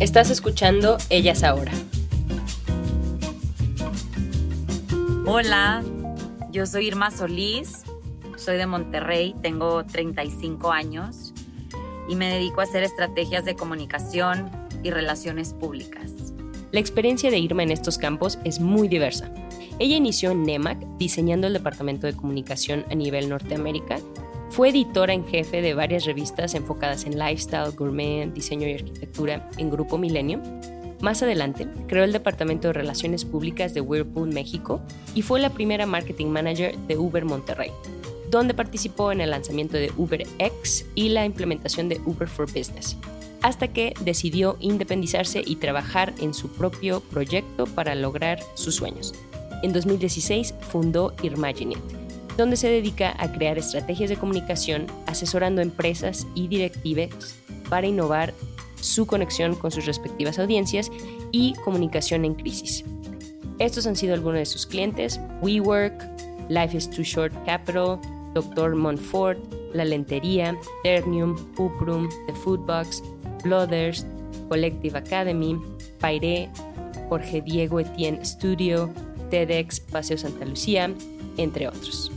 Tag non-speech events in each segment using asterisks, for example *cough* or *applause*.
Estás escuchando Ellas Ahora. Hola, yo soy Irma Solís, soy de Monterrey, tengo 35 años y me dedico a hacer estrategias de comunicación y relaciones públicas. La experiencia de Irma en estos campos es muy diversa. Ella inició en NEMAC diseñando el departamento de comunicación a nivel Norteamérica. Fue editora en jefe de varias revistas enfocadas en lifestyle, gourmet, diseño y arquitectura en Grupo Milenio. Más adelante, creó el departamento de relaciones públicas de Whirlpool México y fue la primera marketing manager de Uber Monterrey, donde participó en el lanzamiento de Uber X y la implementación de Uber for Business, hasta que decidió independizarse y trabajar en su propio proyecto para lograr sus sueños. En 2016 fundó Imaginit, donde se dedica a crear estrategias de comunicación asesorando empresas y directives para innovar su conexión con sus respectivas audiencias y comunicación en crisis. Estos han sido algunos de sus clientes: WeWork, Life is Too Short Capital, Dr. Montfort, La Lentería, Ternium, Uprum, The Foodbox, Blooders, Collective Academy, Pairé, Jorge Diego Etienne Studio, TEDx Paseo Santa Lucía, entre otros.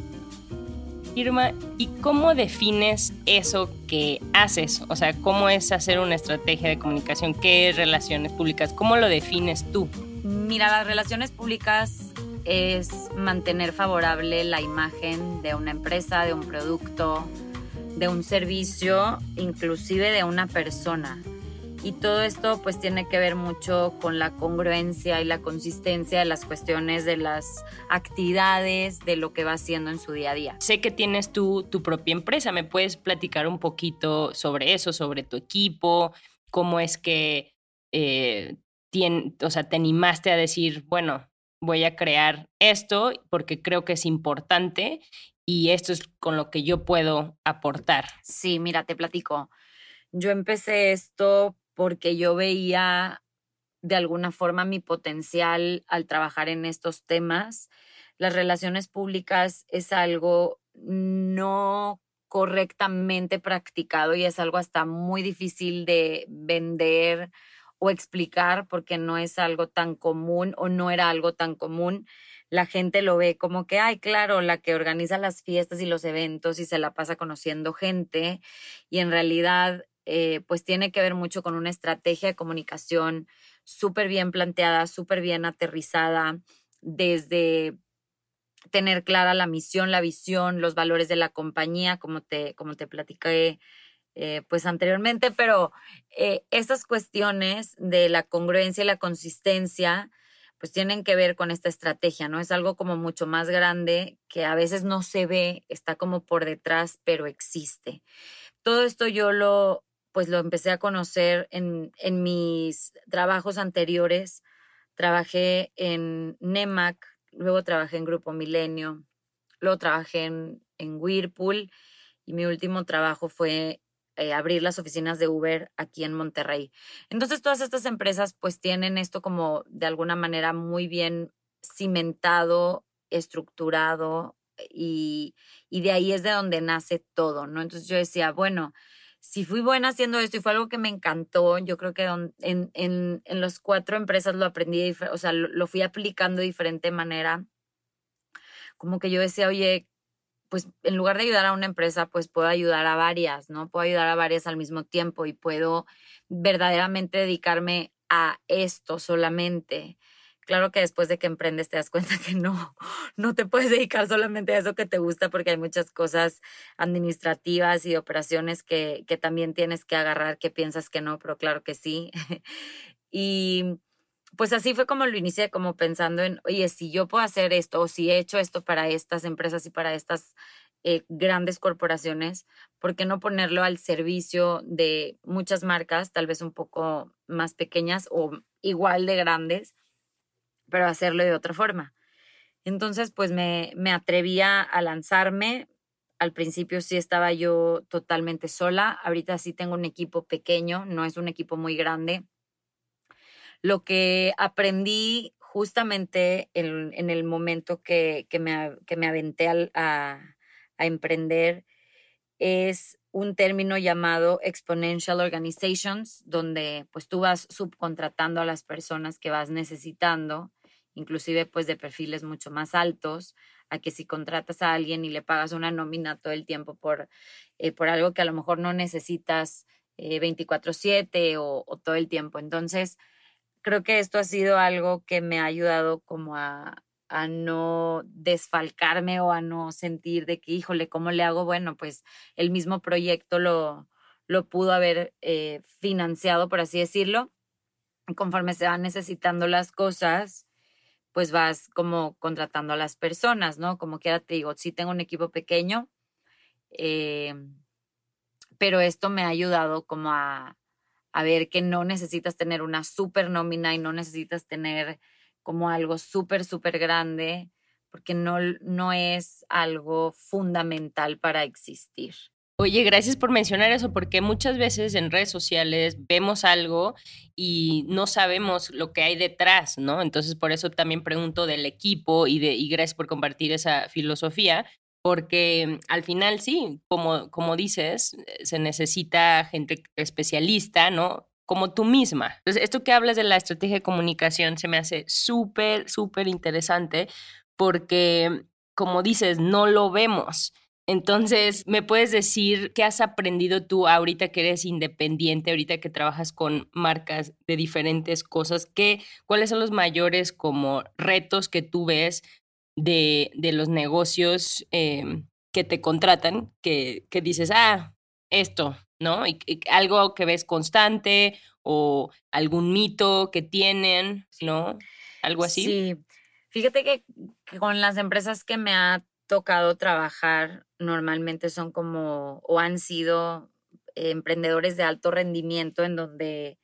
Irma, ¿y cómo defines eso que haces? O sea, ¿cómo es hacer una estrategia de comunicación? ¿Qué es relaciones públicas? ¿Cómo lo defines tú? Mira, las relaciones públicas es mantener favorable la imagen de una empresa, de un producto, de un servicio, inclusive de una persona. Y todo esto pues tiene que ver mucho con la congruencia y la consistencia de las cuestiones de las actividades, de lo que va haciendo en su día a día. Sé que tienes tú tu propia empresa, ¿me puedes platicar un poquito sobre eso, sobre tu equipo? ¿Cómo es que eh, o sea, te animaste a decir, bueno, voy a crear esto porque creo que es importante y esto es con lo que yo puedo aportar? Sí, mira, te platico. Yo empecé esto porque yo veía de alguna forma mi potencial al trabajar en estos temas. Las relaciones públicas es algo no correctamente practicado y es algo hasta muy difícil de vender o explicar porque no es algo tan común o no era algo tan común. La gente lo ve como que, ay, claro, la que organiza las fiestas y los eventos y se la pasa conociendo gente y en realidad eh, pues tiene que ver mucho con una estrategia de comunicación súper bien planteada, súper bien aterrizada, desde tener clara la misión, la visión, los valores de la compañía, como te, como te platiqué eh, pues anteriormente, pero eh, estas cuestiones de la congruencia y la consistencia, pues tienen que ver con esta estrategia, ¿no? Es algo como mucho más grande que a veces no se ve, está como por detrás, pero existe. Todo esto yo lo, pues lo empecé a conocer en, en mis trabajos anteriores. Trabajé en NEMAC, luego trabajé en Grupo Milenio, luego trabajé en, en Whirlpool y mi último trabajo fue eh, abrir las oficinas de Uber aquí en Monterrey. Entonces todas estas empresas pues tienen esto como de alguna manera muy bien cimentado, estructurado y, y de ahí es de donde nace todo, ¿no? Entonces yo decía, bueno, si fui buena haciendo esto y fue algo que me encantó, yo creo que en, en, en las cuatro empresas lo aprendí, o sea, lo, fui aplicando de diferente manera. Como que yo decía, oye, pues en lugar de ayudar a una empresa, pues puedo ayudar a varias, ¿no? Puedo ayudar a varias al mismo tiempo y puedo verdaderamente dedicarme a esto solamente. Claro que después de que emprendes te das cuenta que no, *laughs* no te puedes dedicar solamente a eso que te gusta porque hay muchas cosas administrativas y operaciones que, que también tienes que agarrar que piensas que no, pero claro que sí. *laughs* y pues así fue como lo inicié, como pensando en, oye, si yo puedo hacer esto o si he hecho esto para estas empresas y para estas eh, grandes corporaciones, ¿por qué no ponerlo al servicio de muchas marcas, tal vez un poco más pequeñas o igual de grandes, pero hacerlo de otra forma? Entonces, pues me, me atrevía a lanzarme. Al principio sí estaba yo totalmente sola. Ahorita sí tengo un equipo pequeño, no es un equipo muy grande. Lo que aprendí justamente en, en el momento que, que, me, que me aventé a, a emprender es un término llamado exponential organizations, donde pues tú vas subcontratando a las personas que vas necesitando inclusive pues de perfiles mucho más altos, a que si contratas a alguien y le pagas una nómina todo el tiempo por, eh, por algo que a lo mejor no necesitas 24/7 eh, o, todo el tiempo. Entonces, creo que esto ha sido algo que me ha ayudado como a, a no desfalcarme o a no sentir de que, híjole, ¿cómo le hago? Bueno, pues el mismo proyecto lo, lo pudo haber eh, financiado, por así decirlo. Conforme se van necesitando las cosas, pues vas como contratando a las personas, ¿no? Como quiera te digo, sí tengo un equipo pequeño, eh, pero esto me ha ayudado como a, a, ver que no necesitas tener una súper nómina y no necesitas tener como algo súper, súper grande, porque no, no es algo fundamental para existir. Oye, gracias por mencionar eso, porque muchas veces en redes sociales vemos algo y no sabemos lo que hay detrás, ¿no? Entonces, por eso también pregunto del equipo y, de, y gracias por compartir esa filosofía, porque al final sí, como, como dices, se necesita gente especialista, ¿no? Como tú misma. Entonces, esto que hablas de la estrategia de comunicación se me hace súper, súper interesante porque, como dices, no lo vemos. Entonces, ¿me puedes decir qué has aprendido tú ahorita que eres independiente, ahorita que trabajas con marcas de diferentes cosas? ¿Qué, ¿Cuáles son los mayores como retos que tú ves de, de los negocios em, que te contratan, que, que, dices, ah, esto, ¿no? Y, algo que ves constante o algún mito que tienen, ¿no? Algo así. Sí, fíjate que, que con las empresas que me ha tocado trabajar normalmente son como o han sido emprendedores de alto rendimiento en donde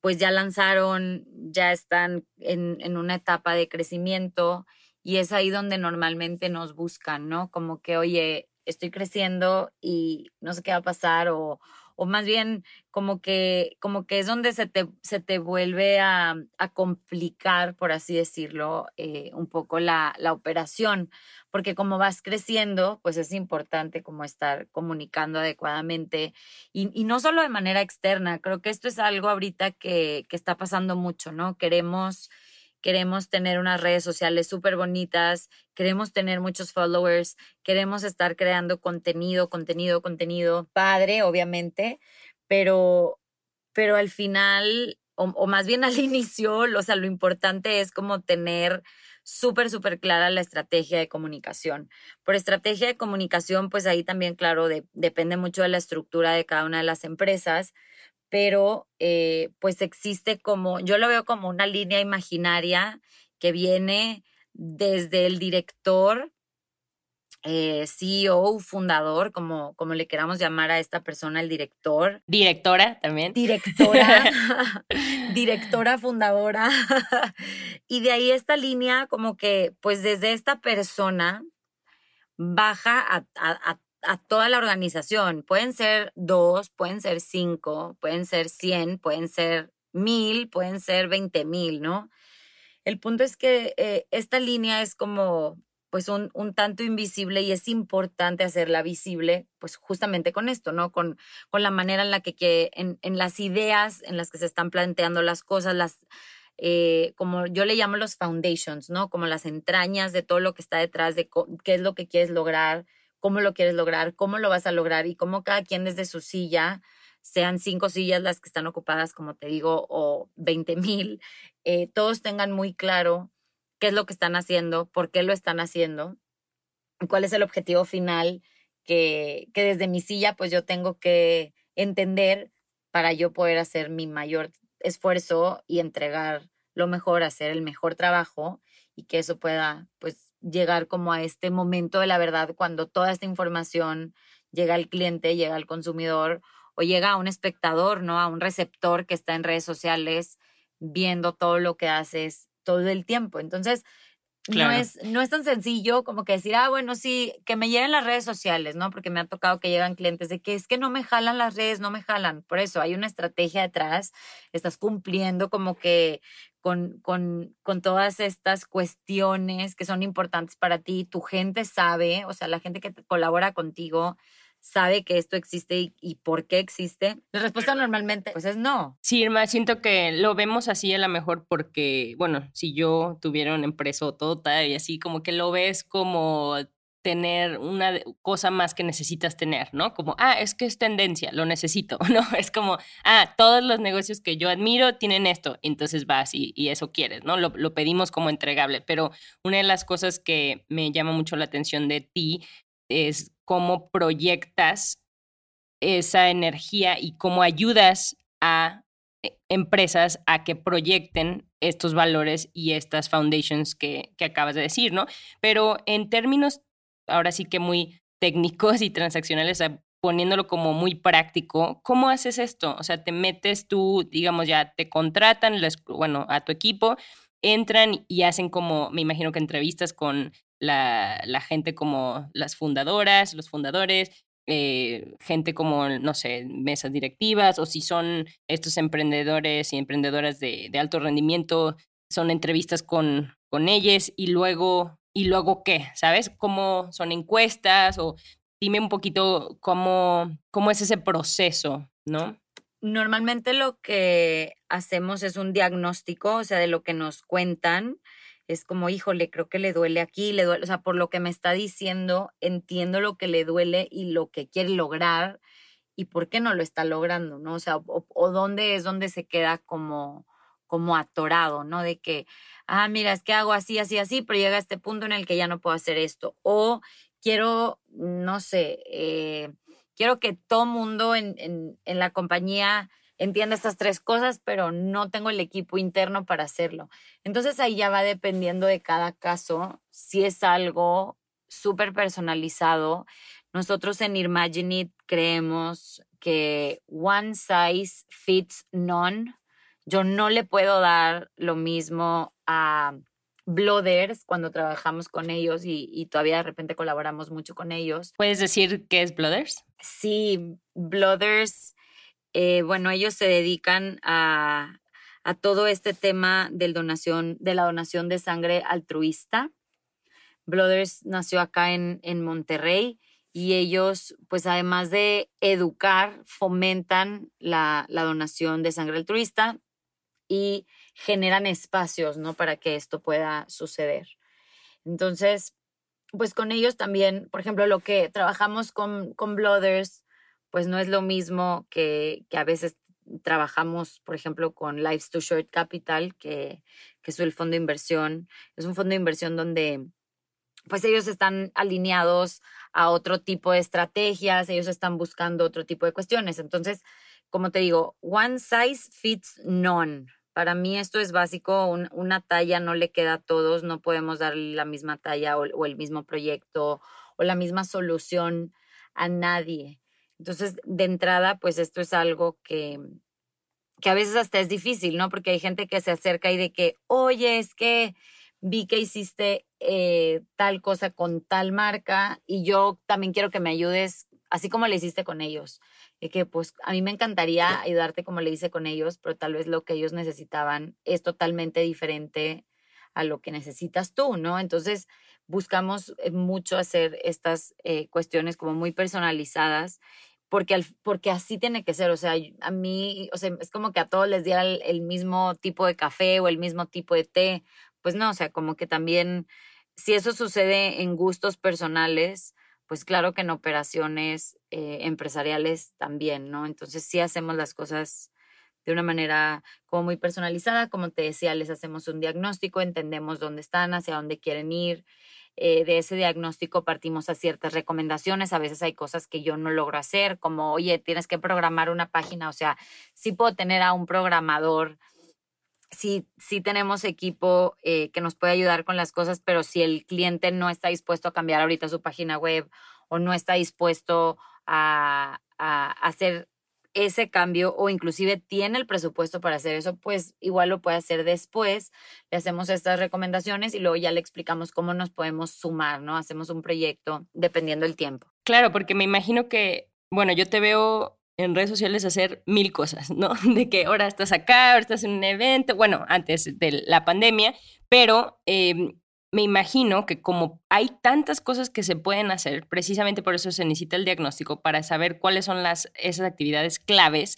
pues ya lanzaron, ya están en, en, una etapa de crecimiento y es ahí donde normalmente nos buscan, ¿no? Como que, oye, estoy creciendo y no sé qué va a pasar o, o más bien como que, como que es donde se te, se te vuelve a, complicar, por así decirlo, eh, un poco la, la operación, porque como vas creciendo, pues es importante como estar comunicando adecuadamente y, y, no solo de manera externa, creo que esto es algo ahorita que, que está pasando mucho, ¿no? Queremos queremos tener unas redes sociales súper bonitas, queremos tener muchos followers, queremos estar creando contenido, contenido, contenido padre, obviamente, pero, pero al final, o, o más bien al *laughs* inicio, o sea, lo importante es como tener súper, súper clara la estrategia de comunicación. Por estrategia de comunicación, pues ahí también, claro, de, depende mucho de la estructura de cada una de las empresas, pero eh, pues existe como, yo lo veo como una línea imaginaria que viene desde el director, eh, CEO, fundador, como, como le queramos llamar a esta persona, el director. Directora también. Directora, *laughs* directora fundadora. *laughs* y de ahí esta línea como que, pues desde esta persona baja a, a, a a toda la organización. Pueden ser dos, pueden ser cinco, pueden ser cien, pueden ser mil, pueden ser veinte mil, ¿no? El punto es que eh, esta línea es como pues un, un, tanto invisible y es importante hacerla visible, pues justamente con esto, ¿no? Con, con la manera en la que, que en, en, las ideas en las que se están planteando las cosas, las, eh, como yo le llamo los foundations, ¿no? Como las entrañas de todo lo que está detrás de qué es lo que quieres lograr, cómo lo quieres lograr, cómo lo vas a lograr y cómo cada quien desde su silla, sean cinco sillas las que están ocupadas, como te digo, o 20 mil, eh, todos tengan muy claro qué es lo que están haciendo, por qué lo están haciendo, cuál es el objetivo final que, que desde mi silla pues yo tengo que entender para yo poder hacer mi mayor esfuerzo y entregar lo mejor, hacer el mejor trabajo y que eso pueda pues llegar como a este momento de la verdad cuando toda esta información llega al cliente, llega al consumidor o llega a un espectador, ¿no? A un receptor que está en redes sociales viendo todo lo que haces todo el tiempo. Entonces, no, es, no es tan sencillo como que decir, ah, bueno, sí, que me lleguen las redes sociales, ¿no? Porque me ha tocado que llegan clientes de que es que no me jalan las redes, no me jalan. Por eso hay una estrategia detrás, estás cumpliendo como que con, con, con todas estas cuestiones que son importantes para ti, tu gente sabe, o sea, la gente que colabora contigo sabe que esto existe y, por qué existe? La respuesta normalmente pues es no. Sí, Irma, siento que lo vemos así a lo mejor porque, bueno, si yo tuviera una empresa o y así, como que lo ves como tener una cosa más que necesitas tener, ¿no? Como, ah, es que es tendencia, lo necesito, *laughs* ¿no? Es como, ah, todos los negocios que yo admiro tienen esto, entonces vas y, eso quieres, ¿no? Lo, pedimos como entregable, pero una de las cosas que me llama mucho la atención de ti es cómo proyectas esa energía y cómo ayudas a eh, empresas a que proyecten estos valores y estas foundations que acabas de decir, ¿no? Pero en términos, ahora sí que muy técnicos y transaccionales, poniéndolo como muy práctico, ¿cómo haces esto? O sea, te metes tú, digamos, ya te contratan, bueno, a tu equipo, entran y hacen como, me imagino que entrevistas con la, gente como las fundadoras, los fundadores, eh, gente como, no sé, mesas directivas, o si son estos emprendedores y emprendedoras de, alto rendimiento, son entrevistas con, con ellos y luego, y luego qué, ¿sabes? ¿Cómo son encuestas? O dime un poquito cómo, cómo es ese proceso, ¿no? Normalmente lo que hacemos es un diagnóstico, o sea, de lo que nos cuentan es como, híjole, creo que le duele aquí, le duele, o sea, por lo que me está diciendo, entiendo lo que le duele y lo que quiere lograr y por qué no lo está logrando, ¿no? O sea, o, dónde es donde se queda como, como atorado, ¿no? De que, ah, mira, es que hago así, así, así, pero llega a este punto en el que ya no puedo hacer esto. O quiero, no sé, eh, quiero que todo mundo en, en, la compañía entiendo estas tres cosas, pero no tengo el equipo interno para hacerlo. Entonces ahí ya va dependiendo de cada caso si es algo súper personalizado. Nosotros en Imagine creemos que one size fits none. Yo no le puedo dar lo mismo a Blooders cuando trabajamos con ellos y, y, todavía de repente colaboramos mucho con ellos. ¿Puedes decir qué es Blooders? Sí, Blooders eh, bueno, ellos se dedican a, todo este tema del donación, de la donación de sangre altruista. Brothers nació acá en, en Monterrey y ellos, pues además de educar, fomentan la, la, donación de sangre altruista y generan espacios, ¿no? Para que esto pueda suceder. Entonces, pues con ellos también, por ejemplo, lo que trabajamos con, con Blooders pues no es lo mismo que, que a veces trabajamos, por ejemplo, con Lives to Short Capital, que, que es el fondo de inversión. Es un fondo de inversión donde pues ellos están alineados a otro tipo de estrategias, ellos están buscando otro tipo de cuestiones. Entonces, como te digo, one size fits none. Para mí esto es básico, una talla no le queda a todos, no podemos darle la misma talla o el mismo proyecto o la misma solución a nadie. Entonces, de entrada, pues esto es algo que, que a veces hasta es difícil, ¿no? Porque hay gente que se acerca y de que, oye, es que vi que hiciste eh, tal cosa con tal marca y yo también quiero que me ayudes, así como le hiciste con ellos. Y que pues a mí me encantaría ayudarte como le hice con ellos, pero tal vez lo que ellos necesitaban es totalmente diferente a lo que necesitas tú, ¿no? Entonces buscamos eh, mucho hacer estas eh, cuestiones como muy personalizadas porque, porque así tiene que ser, o sea, a mí, o sea, es como que a todos les diera el, mismo tipo de café o el mismo tipo de té, pues no, o sea, como que también, si eso sucede en gustos personales, pues claro que en operaciones eh, empresariales también, ¿no? Entonces sí hacemos las cosas de una manera como muy personalizada, como te decía, les hacemos un diagnóstico, entendemos dónde están, hacia dónde quieren ir, eh, de ese diagnóstico partimos a ciertas recomendaciones. A veces hay cosas que yo no logro hacer, como, oye, tienes que programar una página. O sea, sí puedo tener a un programador sí, sí tenemos equipo eh, que nos puede ayudar con las cosas, pero si el cliente no está dispuesto a cambiar ahorita su página web o no está dispuesto a, hacer ese cambio o inclusive tiene el presupuesto para hacer eso, pues igual lo puede hacer después. Le hacemos estas recomendaciones y luego ya le explicamos cómo nos podemos sumar, ¿no? Hacemos un proyecto dependiendo del tiempo. Claro, porque me imagino que, bueno, yo te veo en redes sociales hacer mil cosas, ¿no? *laughs* De que ahora estás acá, ahora estás en un evento, bueno, antes de la pandemia, pero eh, me imagino que como hay tantas cosas que se pueden hacer, precisamente por eso se necesita el diagnóstico para saber cuáles son las, esas actividades claves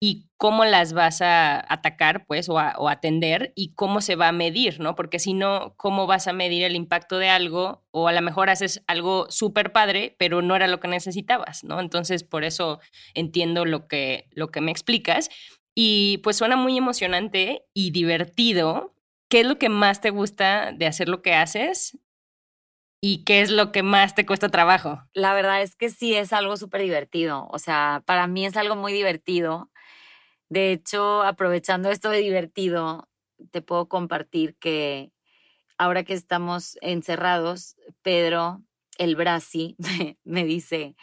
y cómo las vas a atacar, pues, o, atender y cómo se va a medir, ¿no? Porque si no, ¿cómo vas a medir el impacto de algo? O a lo mejor haces algo súper padre, pero no era lo que necesitabas, ¿no? Entonces, por eso entiendo lo que, lo que me explicas. Y pues suena muy emocionante y divertido, ¿qué es lo que más te gusta de hacer lo que haces? ¿Y qué es lo que más te cuesta trabajo? La verdad es que sí es algo súper divertido. O sea, para mí es algo muy divertido. De hecho, aprovechando esto de divertido, te puedo compartir que ahora que estamos encerrados, Pedro, el Brasi, *laughs* me, me dice,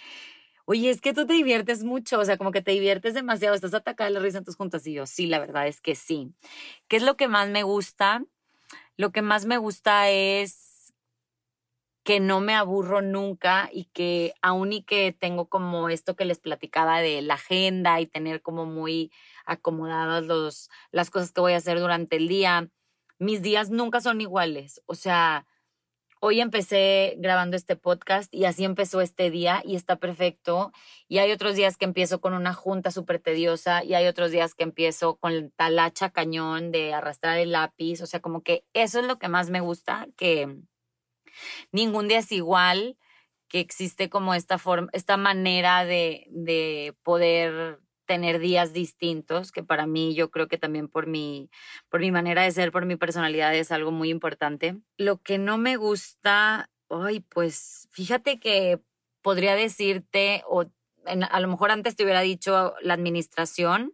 oye, es que tú te diviertes mucho, o sea, como que te diviertes demasiado, estás atacada de la risa en tus juntas. Y yo, sí, la verdad es que sí. ¿Qué es lo que más me gusta? Lo que más me gusta es que no me aburro nunca y que aún y que tengo como esto que les platicaba de la agenda y tener como muy acomodadas los, las cosas que voy a hacer durante el día, mis días nunca son iguales. O sea, hoy empecé grabando este podcast y así empezó este día y está perfecto. Y hay otros días que empiezo con una junta súper tediosa y hay otros días que empiezo con talacha cañón de arrastrar el lápiz. O sea, como que eso es lo que más me gusta, que ningún día es igual, que existe como esta forma, esta manera de, de poder tener días distintos, que para mí yo creo que también por mi, por mi manera de ser, por mi personalidad es algo muy importante. Lo que no me gusta, ay, pues fíjate que podría decirte, o a lo mejor antes te hubiera dicho la administración,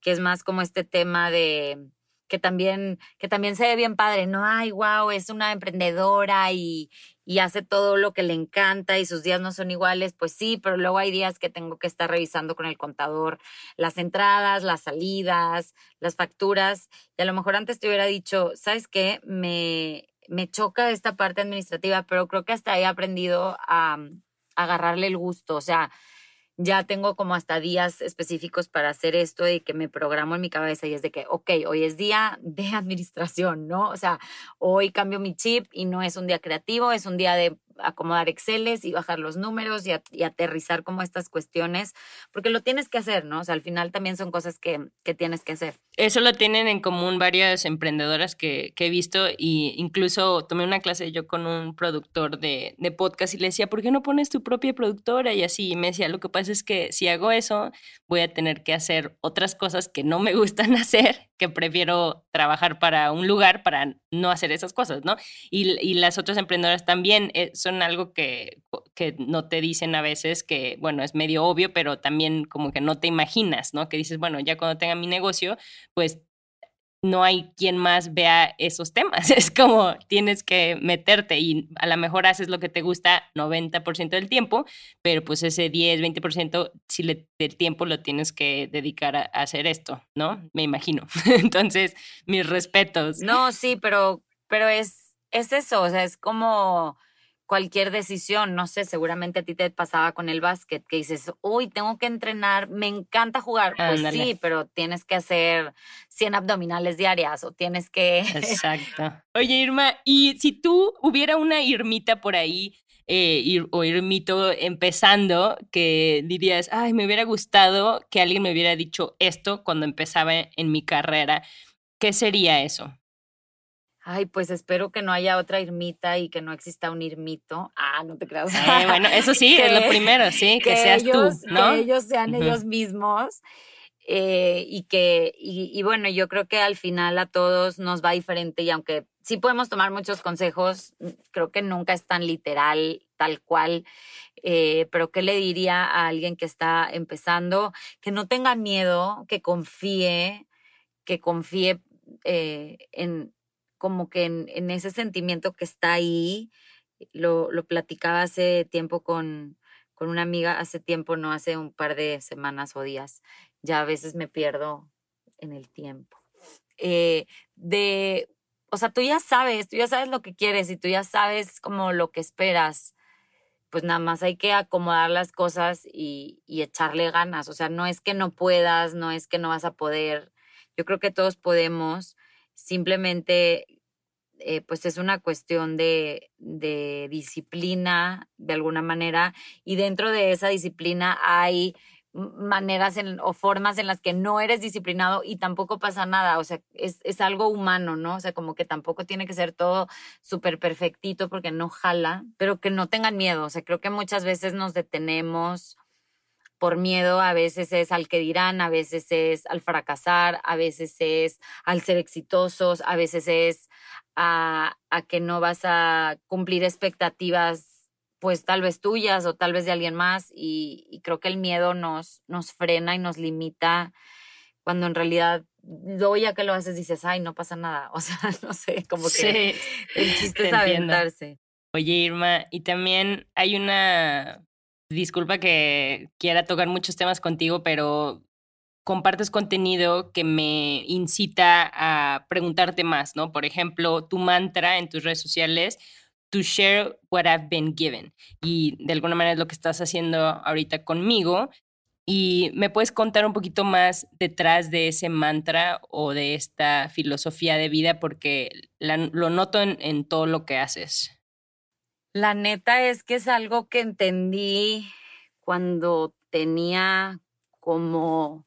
que es más como este tema de que también, que también se ve bien padre, ¿no? Ay, wow, es una emprendedora y, y hace todo lo que le encanta y sus días no son iguales, pues sí, pero luego hay días que tengo que estar revisando con el contador las entradas, las salidas, las facturas. Y a lo mejor antes te hubiera dicho, ¿sabes qué? Me, me choca esta parte administrativa, pero creo que hasta he aprendido a, a agarrarle el gusto. O sea, ya tengo como hasta días específicos para hacer esto y que me programo en mi cabeza y es de que, ok, hoy es día de *laughs* administración, ¿no? O sea, hoy cambio mi chip y no es un día creativo, es un día de acomodar Exceles y bajar los números y, aterrizar como estas cuestiones, porque lo tienes que hacer, ¿no? O sea, al final también son cosas que, que tienes que hacer. Eso lo tienen en común varias emprendedoras que, he visto y incluso tomé una clase yo con un productor de, de, podcast y le decía, ¿por qué no pones tu propia productora? Y así y me decía, lo que pasa es que si hago eso, voy a tener que hacer otras cosas que no me gustan *laughs* hacer, que prefiero trabajar para un lugar para no hacer esas cosas, ¿no? Y, y las otras emprendedoras también. Eh, son algo que, que no te dicen a veces que, bueno, es medio obvio, pero también como que no te imaginas, ¿no? Que dices, bueno, ya cuando tenga mi negocio, pues no hay quien más vea esos temas. *laughs* Es como tienes que meterte y a lo mejor haces lo que te gusta 90% del tiempo, pero pues ese 10, 20% si le, del tiempo lo tienes que dedicar a, a hacer esto, ¿no? Me imagino. *laughs* Entonces, mis respetos. No, sí, pero, pero es, es eso, o sea, es como cualquier decisión, no sé, seguramente a ti te pasaba con el básquet, que dices, uy, tengo que entrenar, me encanta jugar. Pues sí, pero tienes que hacer 100 abdominales diarias o tienes que... Exacto. *laughs* Oye, Irma, y si tú hubiera una Irmita por ahí, eh, o Irmito empezando, que dirías, ay, me hubiera gustado que alguien me hubiera dicho esto cuando empezaba en mi carrera, ¿qué sería eso? Ay, pues espero que no haya otra Irmita y que no exista un Irmito. Ah, no te creas. Eh, bueno, eso *laughs* sí, es lo primero, sí, que, seas tú, ¿no? Que ellos sean ellos mismos. Eh, y que, y, bueno, yo creo que al final a todos nos va diferente y aunque sí podemos tomar muchos consejos, creo que nunca es tan literal, tal cual. Eh, pero ¿qué le diría a alguien que está empezando? Que no tenga miedo, que confíe, que confíe eh, en como que en, ese sentimiento que está ahí, lo, lo platicaba hace tiempo con, con una amiga, hace tiempo, no hace un par de semanas o días, ya a veces me pierdo en el tiempo. Eh, de, o sea, tú ya sabes, tú ya sabes lo que quieres y tú ya sabes como lo que esperas pues nada más hay que acomodar las cosas y, echarle ganas. O sea, no es que no puedas, no es que no vas a poder. Yo creo que todos podemos. Simplemente, eh, pues es una cuestión de, de disciplina de alguna manera. Y dentro de esa disciplina hay maneras o formas en las que no eres disciplinado y tampoco pasa nada, o sea, es, es algo humano, ¿no? O sea, como que tampoco tiene que ser todo súper perfectito porque no jala, pero que no tengan miedo, o sea, creo que muchas veces nos detenemos por miedo, a veces es al que dirán, a veces es al fracasar, a veces es al ser exitosos, a veces es a, a que no vas a cumplir expectativas pues tal vez tuyas o tal vez de alguien más y, creo que el miedo nos, nos frena y nos limita cuando en realidad luego ya que lo haces dices, ay, no pasa nada, *laughs* o sea, no sé, como que el chiste es aventarse. Oye, Irma, y también hay una, disculpa que quiera tocar muchos temas contigo, pero compartes contenido que me incita a preguntarte más, ¿no? Por ejemplo, tu mantra en tus redes sociales to share what I've been given. Y de alguna manera es lo que estás haciendo ahorita conmigo. Y me puedes contar un poquito más detrás de ese mantra o de esta filosofía de vida porque lo noto en, en todo lo que haces. La neta es que es algo que entendí cuando tenía como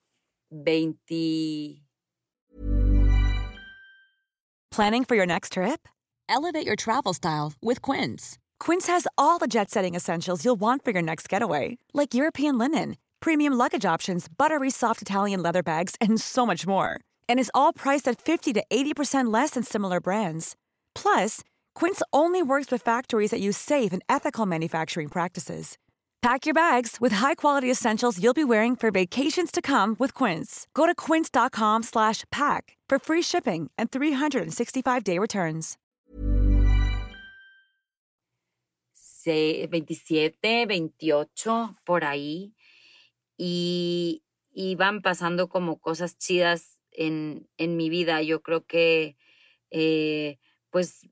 20. Planning for your next trip? Elevate your travel style with Quince. Quince has all the jet setting essentials you'll want for your next getaway, like European linen, premium luggage options, buttery soft Italian leather bags, and so much more. And is all priced at 50 to 80% less than similar brands. Plus, Quince only works with factories that use safe and ethical manufacturing practices. Pack your bags with high-quality essentials you'll be wearing for vacations to come with Quince. Go to quince.com/pack for free shipping and 365-day returns. 27, 28, por ahí. Y iban pasando como cosas chidas en, en mi vida. Yo creo que, eh, pues,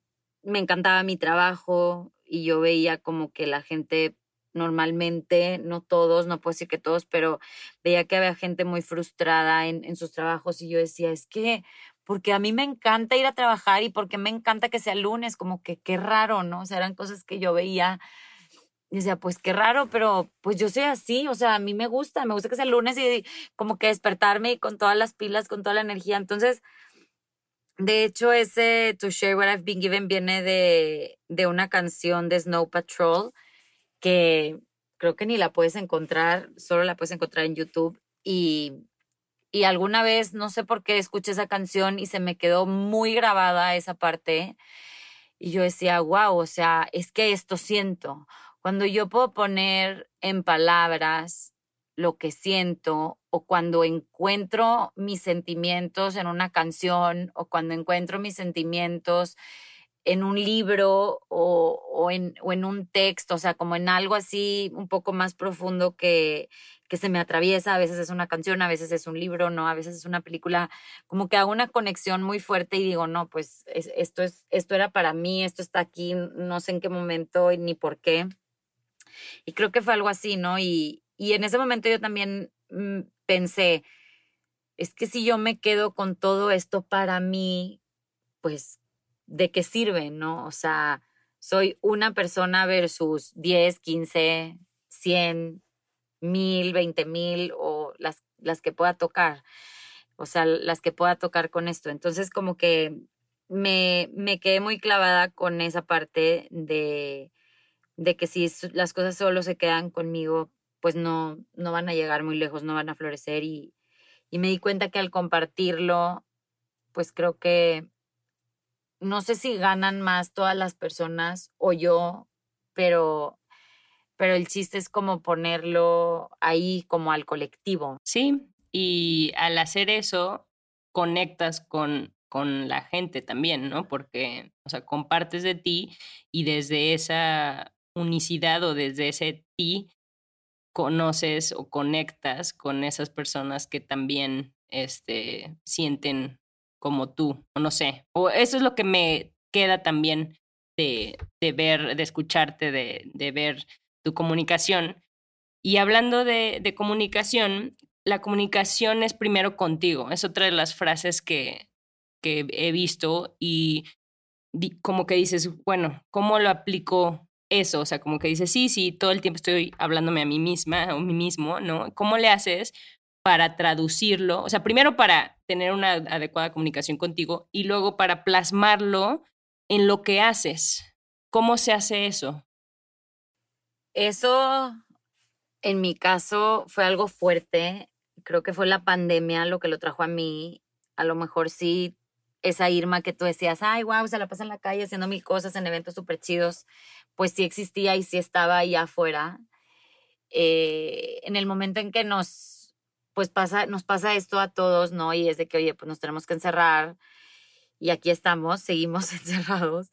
me encantaba mi trabajo y yo veía como que la gente normalmente, no todos, no puedo decir que todos, pero veía que había gente muy frustrada en, en sus trabajos y yo decía, es que porque a mí me encanta ir a trabajar y porque me encanta que sea lunes, como que qué raro, ¿no? O sea, eran cosas que yo veía y decía, pues qué raro, pero pues yo soy así, o sea, a mí me gusta, me gusta que sea lunes y como que despertarme con todas las pilas, con toda la energía. Entonces, de hecho, ese To Share What I've Been Given viene de, de una canción de Snow Patrol que creo que ni la puedes encontrar, solo la puedes encontrar en YouTube y y alguna vez, no sé por qué, escuché esa canción y se me quedó muy grabada esa parte. Y yo decía, wow, o sea, es que esto siento. Cuando yo puedo poner en palabras lo que siento o cuando encuentro mis sentimientos en una canción o cuando encuentro mis sentimientos en un libro o, o, en, o en un texto, o sea, como en algo así un poco más profundo que, que se me atraviesa, a veces es una canción, a veces es un libro, no, a veces es una película, como que hago una conexión muy fuerte y digo, no, pues esto, es, esto era para mí, esto está aquí, no sé en qué momento ni por qué. Y creo que fue algo así, ¿no? Y, y en ese momento yo también mm, pensé, es que si yo me quedo con todo esto para mí, pues, ¿de qué sirve, no? O sea, soy una persona versus 10, 15, 100, mil, veinte mil o las, las que pueda tocar, o sea, las que pueda tocar con esto. Entonces, como que me, me quedé muy clavada con esa parte de, de que si las cosas solo se quedan conmigo, pues no, no van a llegar muy lejos, no van a florecer y, y me di cuenta que al compartirlo, pues creo que no sé si ganan más todas las personas o yo, pero pero el chiste es como ponerlo ahí como al colectivo. Sí, y al hacer eso conectas con, con la gente también, ¿no? Porque, o sea, compartes de ti y desde esa unicidad o desde ese ti conoces o conectas con esas personas que también este, sienten como tú, o no sé, o eso es lo que me queda también de, de ver, de escucharte, de, de, ver tu comunicación. Y hablando de, comunicación, la comunicación es primero contigo, es otra de las frases que, que he visto y como que dices, bueno, ¿cómo lo aplico eso? O sea, como que dices, sí, sí, todo el tiempo estoy hablándome a mí misma o a mí mismo, ¿no? ¿Cómo le haces para traducirlo? O sea, primero para tener una adecuada comunicación contigo y luego para plasmarlo en lo que haces. ¿Cómo se hace eso? Eso, en mi caso, fue algo fuerte. Creo que fue la pandemia lo que lo trajo a mí. A lo mejor sí, esa Irma que tú decías, ay, wow, se la pasa en la calle haciendo mil cosas en eventos súper chidos, pues sí existía y sí estaba ahí afuera. Eh, en el momento en que nos, pues pasa, nos pasa esto a todos, ¿no? Y es de que, oye, pues nos tenemos que encerrar y aquí estamos, seguimos *laughs* encerrados.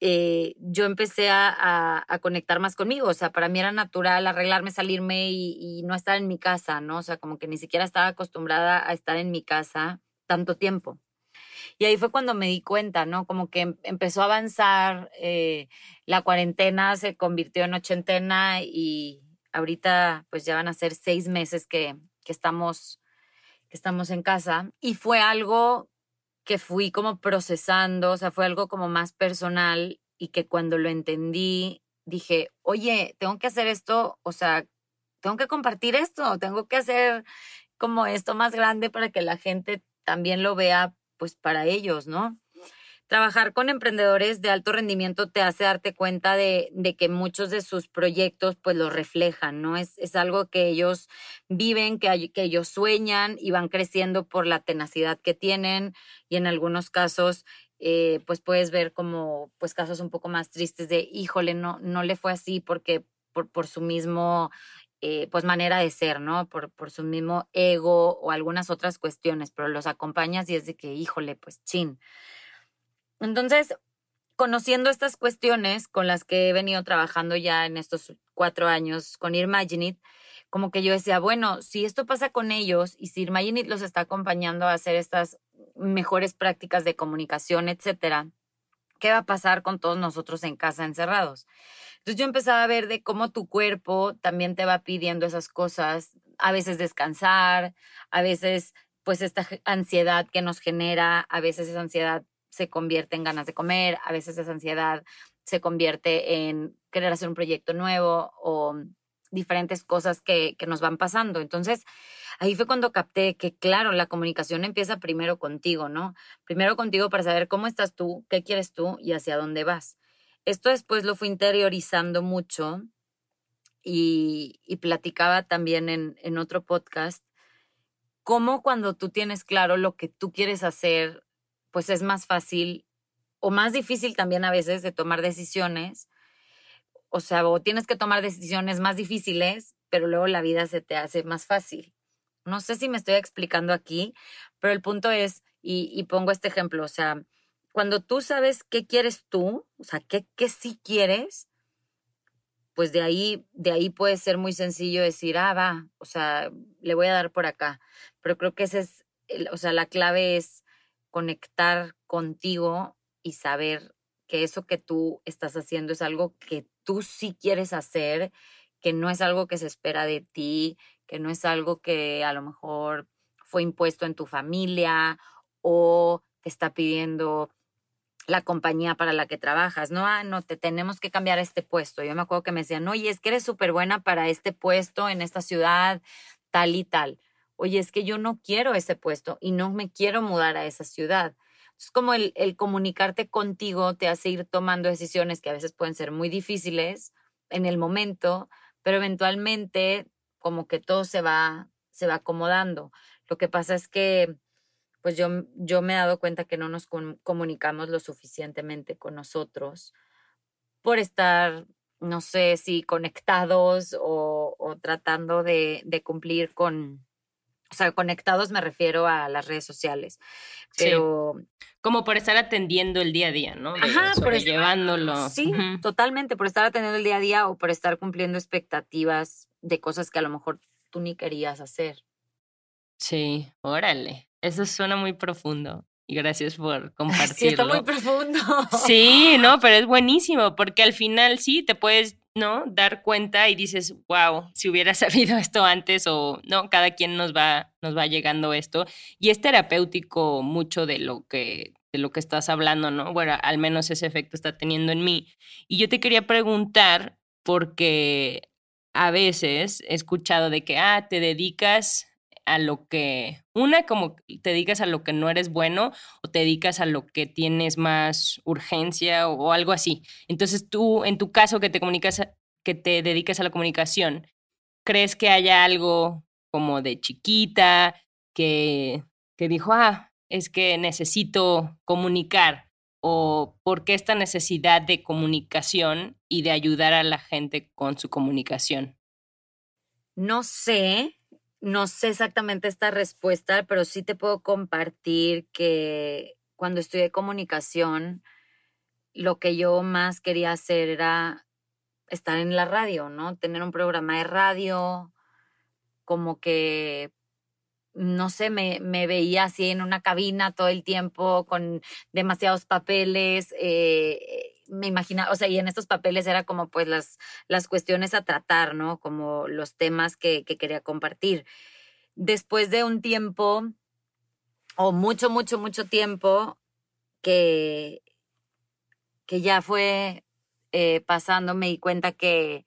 Eh, yo empecé a, a, conectar más conmigo, o sea, para mí era natural arreglarme, salirme y, y no estar en mi casa, ¿no? O sea, como que ni siquiera estaba acostumbrada a estar en mi casa tanto tiempo. Y ahí fue cuando me di cuenta, ¿no? Como que em, empezó a avanzar, eh, la cuarentena se convirtió en ochentena y ahorita pues ya van a ser seis meses que, que, estamos, que estamos en casa. Y fue algo que fui como procesando, o sea, fue algo como más personal y que cuando lo entendí dije, oye, tengo que hacer esto, o sea, tengo que compartir esto, tengo que hacer como esto más grande para que la gente también lo vea pues para ellos, ¿no? Trabajar con emprendedores de alto rendimiento te hace darte cuenta de, que muchos de sus proyectos pues lo reflejan, ¿no? Es, es algo que ellos viven, que, ellos sueñan y van creciendo por la tenacidad que tienen y en algunos casos eh, pues puedes ver como pues casos un poco más tristes de híjole, no, no le fue así porque por, por su mismo eh, pues manera de ser, ¿no? Por, por su mismo ego o algunas otras cuestiones, pero los acompañas y es de que, híjole, pues chin. Entonces, conociendo estas cuestiones con las que he venido trabajando ya en estos cuatro años con Irmaginit, como que yo decía, bueno, si esto pasa con ellos y si Irmaginit los está acompañando a hacer estas mejores prácticas de comunicación, etcétera, ¿qué va a pasar con todos nosotros en casa encerrados? Entonces yo empezaba a ver de cómo tu cuerpo también te va pidiendo esas cosas, a veces descansar, a veces pues esta ansiedad que nos genera, a veces esa ansiedad se convierte en ganas de comer, a veces esa ansiedad se convierte en querer hacer un proyecto nuevo o diferentes cosas que, que, nos van pasando. Entonces, ahí fue cuando capté que, claro, la comunicación empieza primero contigo, ¿no? Primero contigo para saber cómo estás tú, qué quieres tú y hacia dónde vas. Esto después lo fui interiorizando mucho y, platicaba también en, en otro podcast, cómo cuando tú tienes claro lo que tú quieres hacer, pues es más fácil o más difícil también a veces de tomar decisiones. O sea, o tienes que tomar decisiones más difíciles, pero luego la vida se te hace más fácil. No sé si me estoy explicando aquí, pero el punto es, y, y pongo este ejemplo, o sea, cuando tú sabes qué quieres tú, o sea, qué, qué sí quieres, pues de ahí, de ahí puede ser muy sencillo decir, ah, va, o sea, le voy a dar por acá. Pero creo que ese es, o sea, la clave es conectar contigo y saber que eso que tú estás haciendo es algo que tú sí quieres hacer, que no es algo que se espera de ti, que no es algo que a lo mejor fue impuesto en tu familia o te está pidiendo la compañía para la que trabajas, ¿no? Ah, no, te tenemos que cambiar este puesto. Yo me acuerdo que me decían, oye, es que eres súper buena para este puesto en esta ciudad, tal y tal. Oye, es que yo no quiero ese puesto y no me quiero mudar a esa ciudad. Es como el, el comunicarte contigo te hace ir tomando decisiones que a veces pueden ser muy difíciles en el momento, pero eventualmente como que todo se va, se va acomodando. Lo que pasa es que pues yo, yo me he dado cuenta que no nos comunicamos lo suficientemente con nosotros por estar, no sé si conectados o, o tratando de, de, cumplir con, O sea, conectados me refiero a las redes sociales. Pero. Como por estar atendiendo el día a día, ¿no? Ajá, por llevándolo. Sí, totalmente. Por estar atendiendo el día a día o por estar cumpliendo expectativas de cosas que a lo mejor tú ni querías hacer. Sí, órale. Eso suena muy profundo. Y gracias por compartirlo. *laughs* Sí, está muy profundo. Sí, no, *laughs* pero es buenísimo porque al final sí te puedes, ¿no? Dar cuenta y dices, wow, si hubiera *laughs* sabido esto antes o no, cada quien nos va, nos va llegando esto. Y es terapéutico mucho de lo que de lo que estás hablando, ¿no? Bueno, al menos ese efecto está teniendo en mí. Y yo te quería preguntar, porque a veces he escuchado de que, ah, te dedicas a lo que, una, como te dedicas a lo que no eres bueno o te dedicas a lo que tienes más urgencia o, algo así. Entonces tú, en tu caso que te comunicas, que te dedicas a la comunicación, ¿crees que haya algo como de chiquita que, que dijo, ah, es que necesito comunicar? ¿O por qué esta necesidad de comunicación y de ayudar a la gente con su comunicación? No sé, no sé exactamente esta respuesta, pero sí te puedo compartir que cuando estudié comunicación, lo que yo más quería hacer era estar en la radio, ¿no? Tener un programa de radio, como que, no sé, me, me veía así en una cabina todo el tiempo con demasiados papeles. Eh, me imaginaba, o sea, y en estos papeles era como pues las, las cuestiones a tratar, ¿no? Como los temas que, que quería compartir. Después de un tiempo, o mucho, mucho, mucho tiempo, que, que ya fue eh, pasando, me di cuenta que,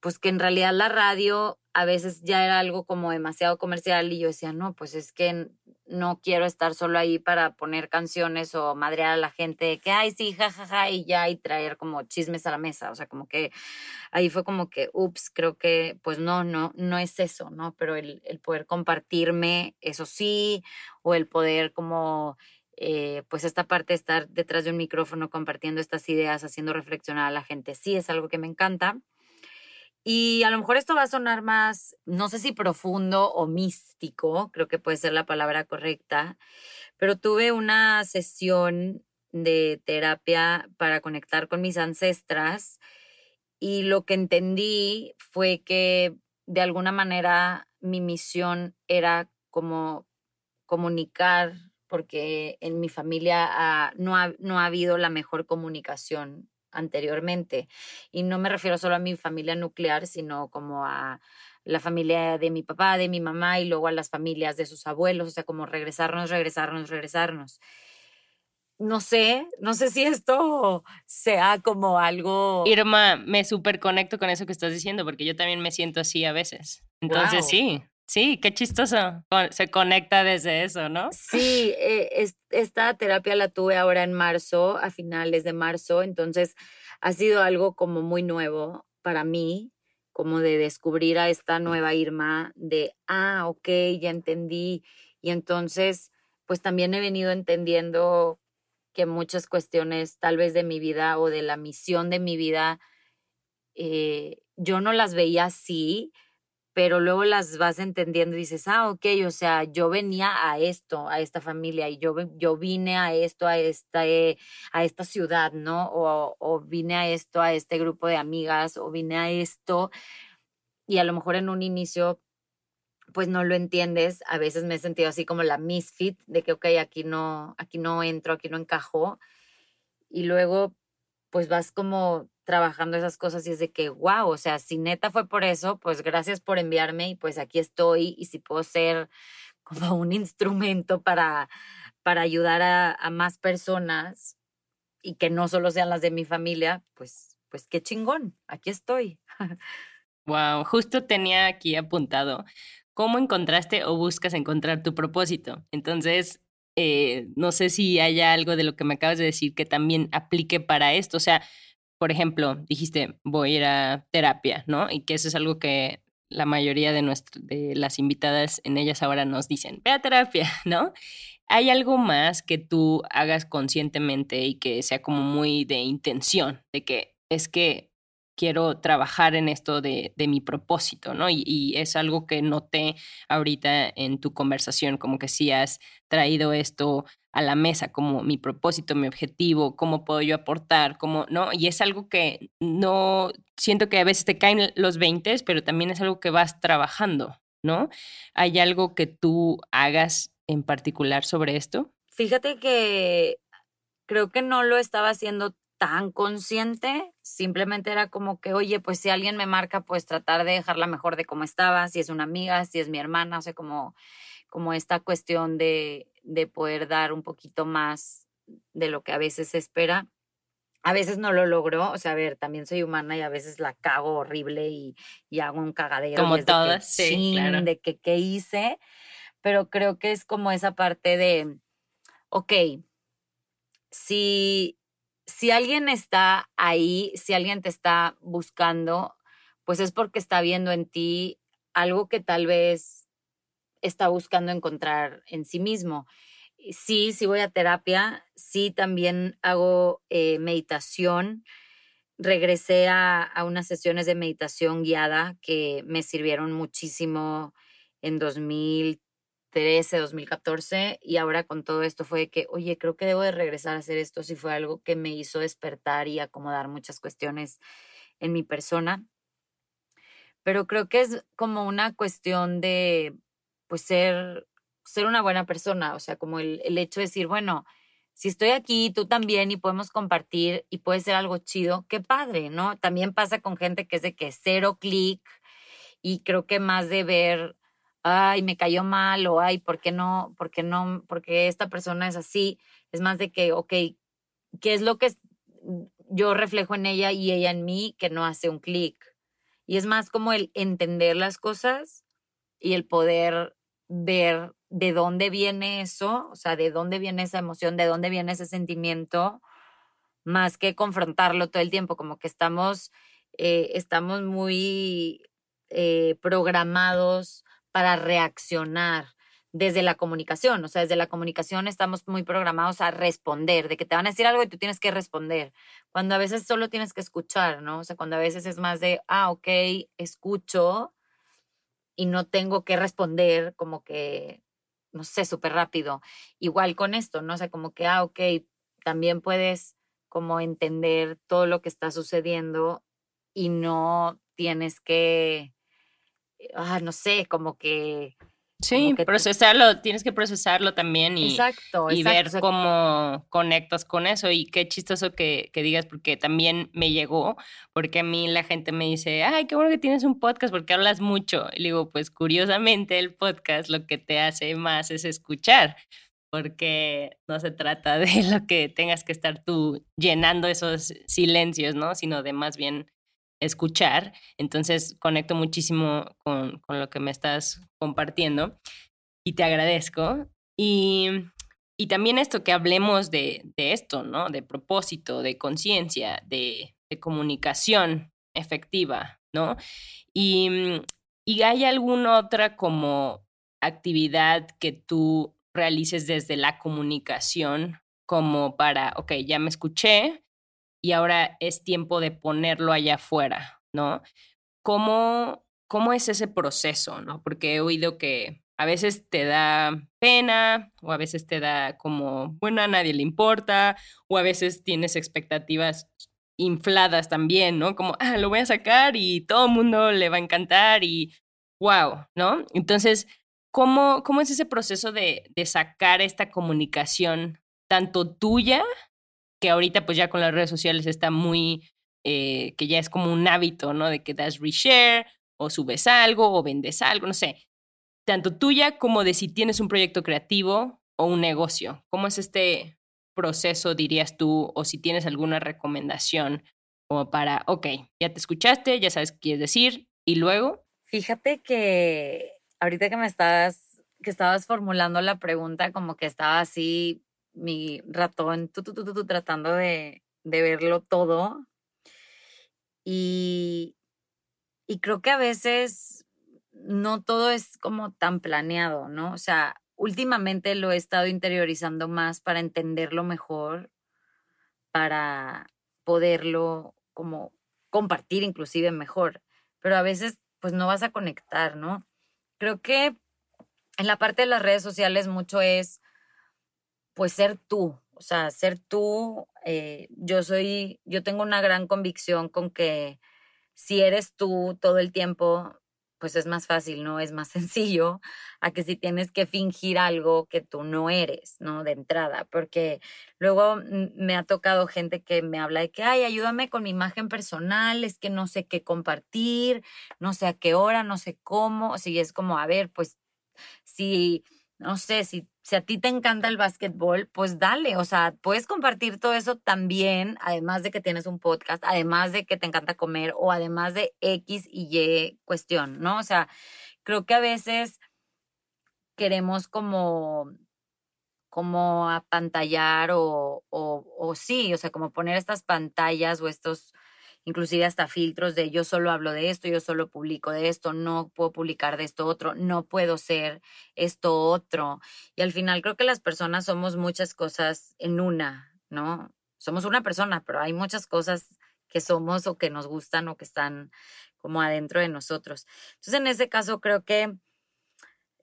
pues que en realidad la radio a veces ya era algo como demasiado comercial y yo decía, no, pues es que no quiero estar solo ahí para poner canciones o madrear a la gente que, ay, sí, jajaja, ja, ja, y ya, y traer como chismes a la mesa. O sea, como que ahí fue como que, ups, creo que, pues no, no, no es eso, ¿no? Pero el, el poder compartirme, eso sí, o el poder como, eh, pues esta parte de estar detrás de un micrófono compartiendo estas ideas, haciendo reflexionar a la gente, sí es algo que me encanta. Y a lo mejor esto va a sonar más, no sé si profundo o místico, creo que puede ser la palabra correcta, pero tuve una sesión de terapia para conectar con mis ancestras y lo que entendí fue que de alguna manera mi misión era como comunicar, porque en mi familia no, ha, no ha habido la mejor comunicación anteriormente. Y no me refiero solo a mi familia nuclear, sino como a la familia de mi papá, de mi mamá y luego a las familias de sus abuelos, o sea, como regresarnos, regresarnos, regresarnos. No sé, no sé si esto sea como algo... Irma, me súper conecto con eso que estás diciendo, porque yo también me siento así a veces. Entonces sí, Sí, qué chistoso. Se conecta desde eso, ¿no? Sí, eh, esta terapia la tuve ahora en marzo, a finales de marzo, entonces ha sido algo como muy nuevo para mí, como de descubrir a esta nueva Irma, de, ah, ok, ya entendí. Y entonces, pues también he venido entendiendo que muchas cuestiones tal vez de mi vida o de la misión de mi vida, eh, yo no las veía así, pero luego las vas entendiendo y dices, ah, ok, o sea, yo venía a esto, a esta familia, y yo, yo vine a esto, a esta, eh, a esta ciudad, ¿no? O, o vine a esto, a este grupo de amigas, o vine a esto, y a lo mejor en un inicio pues no lo entiendes. A veces me he sentido así como la misfit de que, ok, aquí no, aquí no entro, aquí no encajo. Y luego, pues vas como trabajando esas cosas y es de que, wow, o sea, si neta fue por eso, pues gracias por enviarme y pues aquí estoy y si puedo ser como un instrumento para, para ayudar a, a más personas y que no solo sean las de mi familia, pues, pues qué chingón, aquí estoy. Wow, justo tenía aquí apuntado, ¿cómo encontraste o buscas encontrar tu propósito? Entonces, eh, no sé si haya algo de lo que me acabas de decir que también aplique para esto, o sea, por ejemplo, dijiste, voy a ir a terapia, ¿no? Y que eso es algo que la mayoría de, de las invitadas en ellas ahora nos dicen, ve a terapia, *laughs* ¿no? ¿Hay algo más que tú hagas conscientemente y que sea como muy de intención, de que es que quiero trabajar en esto de, mi propósito, ¿no? Y, es algo que noté ahorita en tu conversación, como que sí has traído esto a la mesa, como mi propósito, mi objetivo, cómo puedo yo aportar, ¿no? Y es algo que no, siento que a veces te caen los 20, pero también es algo que vas trabajando, ¿no? ¿Hay algo que tú hagas en particular sobre esto? Fíjate que creo que no lo estaba haciendo tan consciente, simplemente era como que, oye, pues si alguien me marca, pues tratar de dejarla mejor de cómo estaba, si es una amiga, si es mi hermana, o sea, como, como esta cuestión de, de poder dar un poquito más de lo que a veces se espera. A veces no lo logro, o sea, a ver, también soy humana y a veces la cago horrible y, y hago un cagadero. Como todas, sí, claro. De que qué hice, pero creo que es como esa parte de, ok, si, si alguien está ahí, si alguien te está buscando, pues es porque está viendo en ti algo que tal vez está buscando encontrar en sí mismo. Sí, sí voy a terapia, sí también hago eh, meditación. Regresé a, a, unas sesiones de meditación guiada que me sirvieron muchísimo en 2000, 2013, 2014 y ahora con todo esto fue que, oye, creo que debo de regresar a hacer esto si fue algo que me hizo despertar y acomodar muchas cuestiones en mi persona. Pero creo que es como una cuestión de, pues, ser, ser una buena persona, o sea, como el, el hecho de decir, bueno, si estoy aquí, tú también y podemos compartir y puede ser algo chido, qué padre, ¿no? También pasa con gente que es de que cero clic y creo que más de ver ay, me cayó mal o ay, ¿por qué no? ¿Por qué no? Porque esta persona es así. Es más de que, ok, ¿qué es lo que yo reflejo en ella y ella en mí que no hace un clic? Y es más como el entender las cosas y el poder ver de dónde viene eso, o sea, de dónde viene esa emoción, de dónde viene ese sentimiento, más que confrontarlo todo el tiempo, como que estamos, eh, estamos muy eh, programados para reaccionar desde la comunicación. O sea, desde la comunicación estamos muy programados a responder, de que te van a decir algo y tú tienes que responder. Cuando a veces solo tienes que escuchar, ¿no? O sea, cuando a veces es más de, ah, ok, escucho y no tengo que responder como que, no sé, súper rápido. Igual con esto, ¿no? O sea, como que, ah, ok, también puedes como entender todo lo que está sucediendo y no tienes que ah, no sé, como que... Sí, procesarlo, tienes que procesarlo también y, exacto, y ver cómo conectas con eso. Y qué chistoso que, que, digas, porque también me llegó, porque a mí la gente me dice, ay, qué bueno que tienes un podcast porque hablas mucho. Y digo, pues curiosamente el podcast lo que te hace más es escuchar, porque no se trata de *laughs* lo que tengas que estar tú llenando esos silencios, ¿no? Sino de más bien escuchar. Entonces conecto muchísimo con, con lo que me estás compartiendo y te agradezco. Y, y también esto que hablemos de, de esto, ¿no? De propósito, de conciencia, de, comunicación efectiva, ¿no? Y, y hay alguna otra como actividad que tú realices desde la comunicación como para, ok, ya me escuché, y ahora es tiempo de ponerlo allá afuera, ¿no? ¿Cómo, cómo es ese proceso, no? Porque he oído que a veces te da pena o a veces te da como, bueno, a nadie le importa o a veces tienes expectativas infladas también, ¿no? Como, ah, lo voy a sacar y todo el mundo le va a encantar y wow, ¿no? Entonces, ¿cómo, cómo es ese proceso de, de sacar esta comunicación tanto tuya que ahorita pues ya con las redes sociales está muy, eh, que ya es como un hábito, ¿no? De que das reshare o subes algo o vendes algo, no sé. Tanto tuya como de si tienes un proyecto creativo o un negocio. ¿Cómo es este proceso, dirías tú, o si tienes alguna recomendación como para, ok, ya te escuchaste, ya sabes qué quieres decir, y luego? Fíjate que ahorita que me estabas, que estabas formulando la pregunta, como que estaba así mi ratón tratando de, de, verlo todo. Y, y creo que a veces no todo es como tan planeado, ¿no? O sea, últimamente lo he estado interiorizando más para entenderlo mejor, para poderlo como compartir inclusive mejor, pero a veces pues no vas a conectar, ¿no? Creo que en la parte de las redes sociales mucho es pues ser tú, o sea, ser tú. Eh, yo soy, yo tengo una gran convicción con que si eres tú todo el tiempo, pues es más fácil, ¿no? Es más *laughs* sencillo a que si tienes que fingir algo que tú no eres, ¿no? De entrada, porque luego me ha tocado gente que me habla de que, ay, ayúdame con mi imagen personal, es que no sé qué compartir, no sé a qué hora, no sé cómo, si es como, a ver, pues si, no sé, si si a ti te encanta el básquetbol, pues dale, o sea, puedes compartir todo eso también, además de que tienes un podcast, además de que te encanta comer o además de X y Y cuestión, ¿no? O sea, creo que a veces queremos como como apantallar o, o, o sí, o sea, como poner estas pantallas o estos inclusive hasta filtros de yo solo hablo de esto, yo solo publico de esto, no puedo publicar de esto otro, no puedo ser esto otro. Y al final creo que las personas somos muchas cosas en una, ¿no? Somos una persona, pero hay muchas cosas que somos o que nos gustan o que están como adentro de nosotros. Entonces, en ese caso, creo que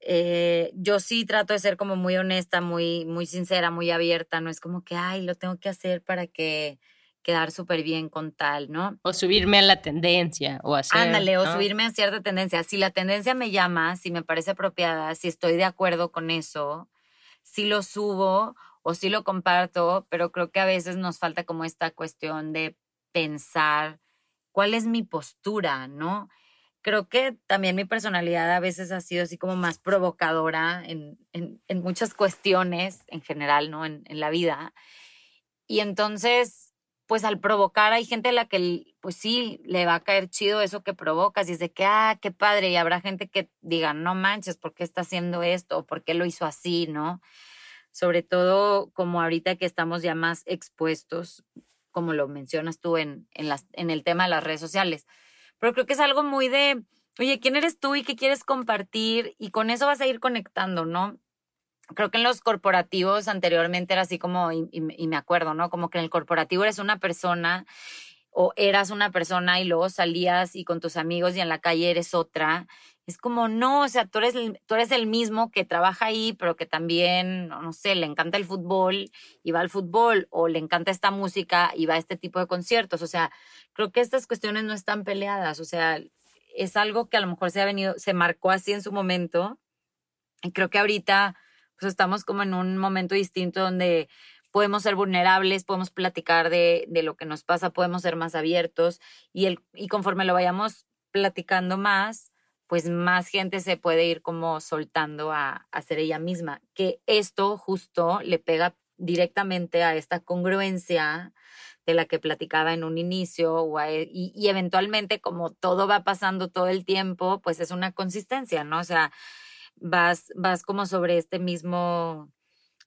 eh, yo sí trato de ser como muy honesta, muy, muy sincera, muy abierta. No es como que, ay, lo tengo que hacer para que quedar súper bien con tal, ¿no? O subirme a la tendencia o hacer. Ándale, o subirme a cierta tendencia. Si la tendencia me llama, si me parece apropiada, si estoy de acuerdo con eso, si lo subo o si lo comparto, pero creo que a veces nos falta como esta cuestión de pensar cuál es mi postura, ¿no? Creo que también mi personalidad a veces ha sido así como más provocadora en, en, en muchas cuestiones en general, ¿no? En, en la vida. Y entonces pues al provocar hay gente a la que pues sí le va a caer chido eso que provocas y es de que, ah, qué padre, y habrá gente que diga, no manches, ¿por qué está haciendo esto? ¿Por qué lo hizo así? ¿No? Sobre todo como ahorita que estamos ya más expuestos, como lo mencionas tú en, en, las, en el tema de las redes sociales. Pero creo que es algo muy de, oye, ¿quién eres tú y qué quieres compartir? Y con eso vas a ir conectando, ¿no? Creo que en los corporativos anteriormente era así como, y, me acuerdo, ¿no? Como que en el corporativo eres una persona o eras una persona y luego salías y con tus amigos y en la calle eres otra. Es como, no, o sea, tú eres, tú eres el mismo que trabaja ahí, pero que también, no sé, le encanta el fútbol y va al fútbol, o le encanta esta música y va a este tipo de conciertos. O sea, creo que estas cuestiones no están peleadas. O sea, es algo que a lo mejor se ha venido, se marcó así en su momento. Y creo que ahorita pues estamos como en un momento distinto donde podemos ser vulnerables, podemos platicar de, de, lo que nos pasa, podemos ser más abiertos y, el, y conforme lo vayamos platicando más, pues más gente se puede ir como soltando a, a ser ella misma. Que esto justo le pega directamente a esta congruencia de la que platicaba en un inicio e, y, y eventualmente como todo va pasando todo el tiempo, pues es una consistencia, ¿no? O sea, vas, vas como sobre este mismo,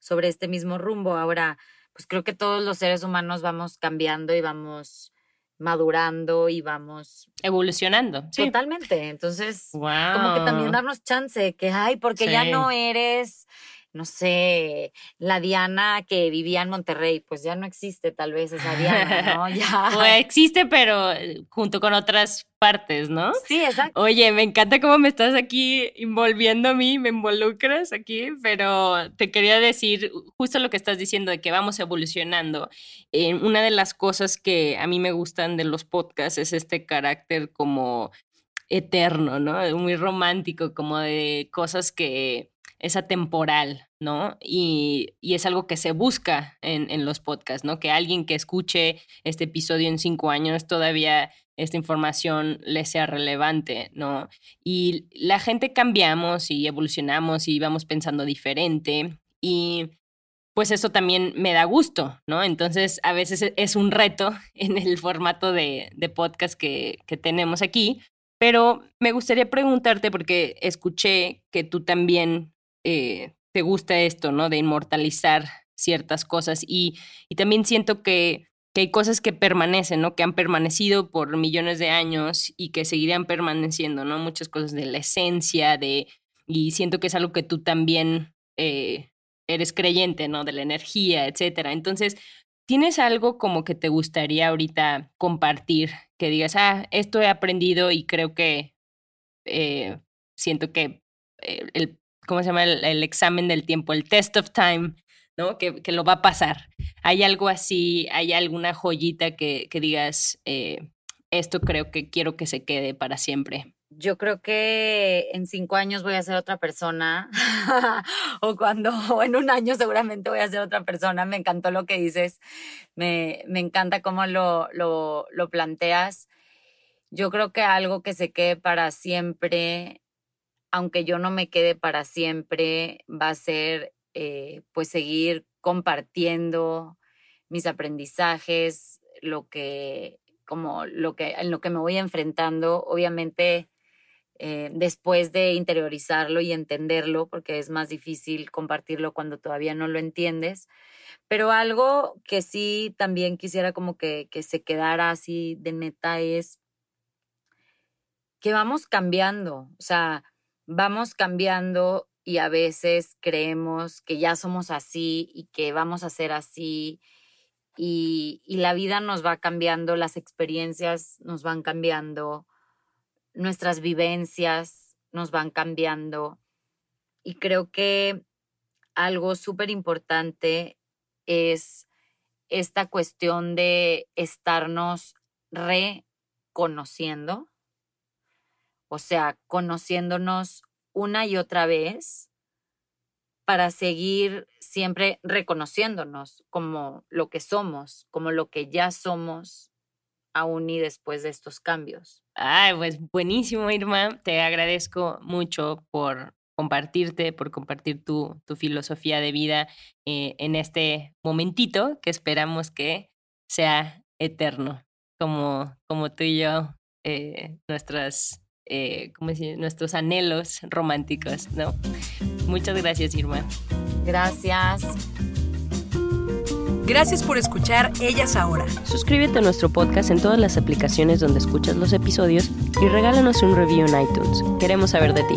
sobre este mismo rumbo. Ahora, pues creo que todos los seres humanos vamos cambiando y vamos madurando y vamos evolucionando. Totalmente. Entonces, como que también darnos chance, que ay, porque ya no eres no sé, la Diana que vivía en Monterrey, pues ya no existe tal vez esa Diana, *laughs* ¿no? Ya. o existe, pero eh, junto con otras partes, ¿no? Sí, exacto. Oye, me encanta cómo me estás aquí envolviendo a mí, me involucras aquí, pero te quería decir justo lo que estás diciendo de que vamos evolucionando. Eh, una de las cosas que a mí me gustan de los podcasts es este carácter como eterno, ¿no? Muy romántico, como de cosas que es atemporal, ¿no? Y, es algo que se busca en, en, los podcasts, ¿no? Que alguien que escuche este episodio en cinco años todavía esta información le sea relevante, ¿no? Y la gente cambiamos y evolucionamos y vamos pensando diferente y pues eso también me da gusto, ¿no? Entonces a veces e, es un reto *laughs* en el formato de, de podcast que, que tenemos aquí, pero me gustaría preguntarte porque escuché que tú también eh, te gusta esto, ¿no? De inmortalizar ciertas cosas y, y también siento que, que, hay cosas que permanecen, ¿no? Que han permanecido por millones de años y que seguirían permaneciendo, ¿no? Muchas cosas de la esencia, de... Y siento que es algo que tú también eh, eres creyente, ¿no? De la energía, etcétera. Entonces, ¿tienes algo como que te gustaría ahorita compartir que digas, ah, esto he aprendido y creo que eh, siento que el, ¿cómo se llama? El, examen del tiempo, el test of time, ¿no? Que, que, lo va a pasar. ¿Hay algo así, hay alguna joyita que, que digas, eh, esto creo que quiero que se quede para siempre? yo creo que en cinco años voy a ser otra persona *laughs* o cuando o en un año seguramente voy a ser otra persona. Me encantó lo que dices, me, me encanta cómo lo, lo, lo, planteas. Yo creo que algo que se quede para siempre, aunque yo no me quede para siempre, va a ser eh, pues seguir compartiendo mis aprendizajes, lo que como lo que en lo que me voy enfrentando, obviamente eh, después de interiorizarlo y entenderlo, porque es más difícil compartirlo cuando todavía no lo entiendes. Pero algo que sí también quisiera como que, que se quedara así de neta es que vamos cambiando, o sea, vamos cambiando y a veces creemos que ya somos así y que vamos a ser así y, la vida nos va cambiando, las experiencias nos van cambiando, nuestras vivencias nos van cambiando. Y creo que algo súper importante es esta cuestión de estarnos reconociendo, o sea, conociéndonos una y otra vez para seguir siempre reconociéndonos como lo que somos, como lo que ya somos aún y después de estos cambios. Ay, pues buenísimo, Irma. Te agradezco mucho por compartirte, por compartir tu, tu filosofía de vida eh, en este momentito que esperamos que sea eterno, como, como tú y yo, eh, nuestras, eh, ¿cómo decir? nuestros anhelos románticos, ¿no? Muchas gracias, Irma. Gracias. Gracias por escuchar Ellas Ahora. Suscríbete a nuestro podcast en todas las aplicaciones donde escuchas los episodios y regálanos un review en iTunes. Queremos saber de ti.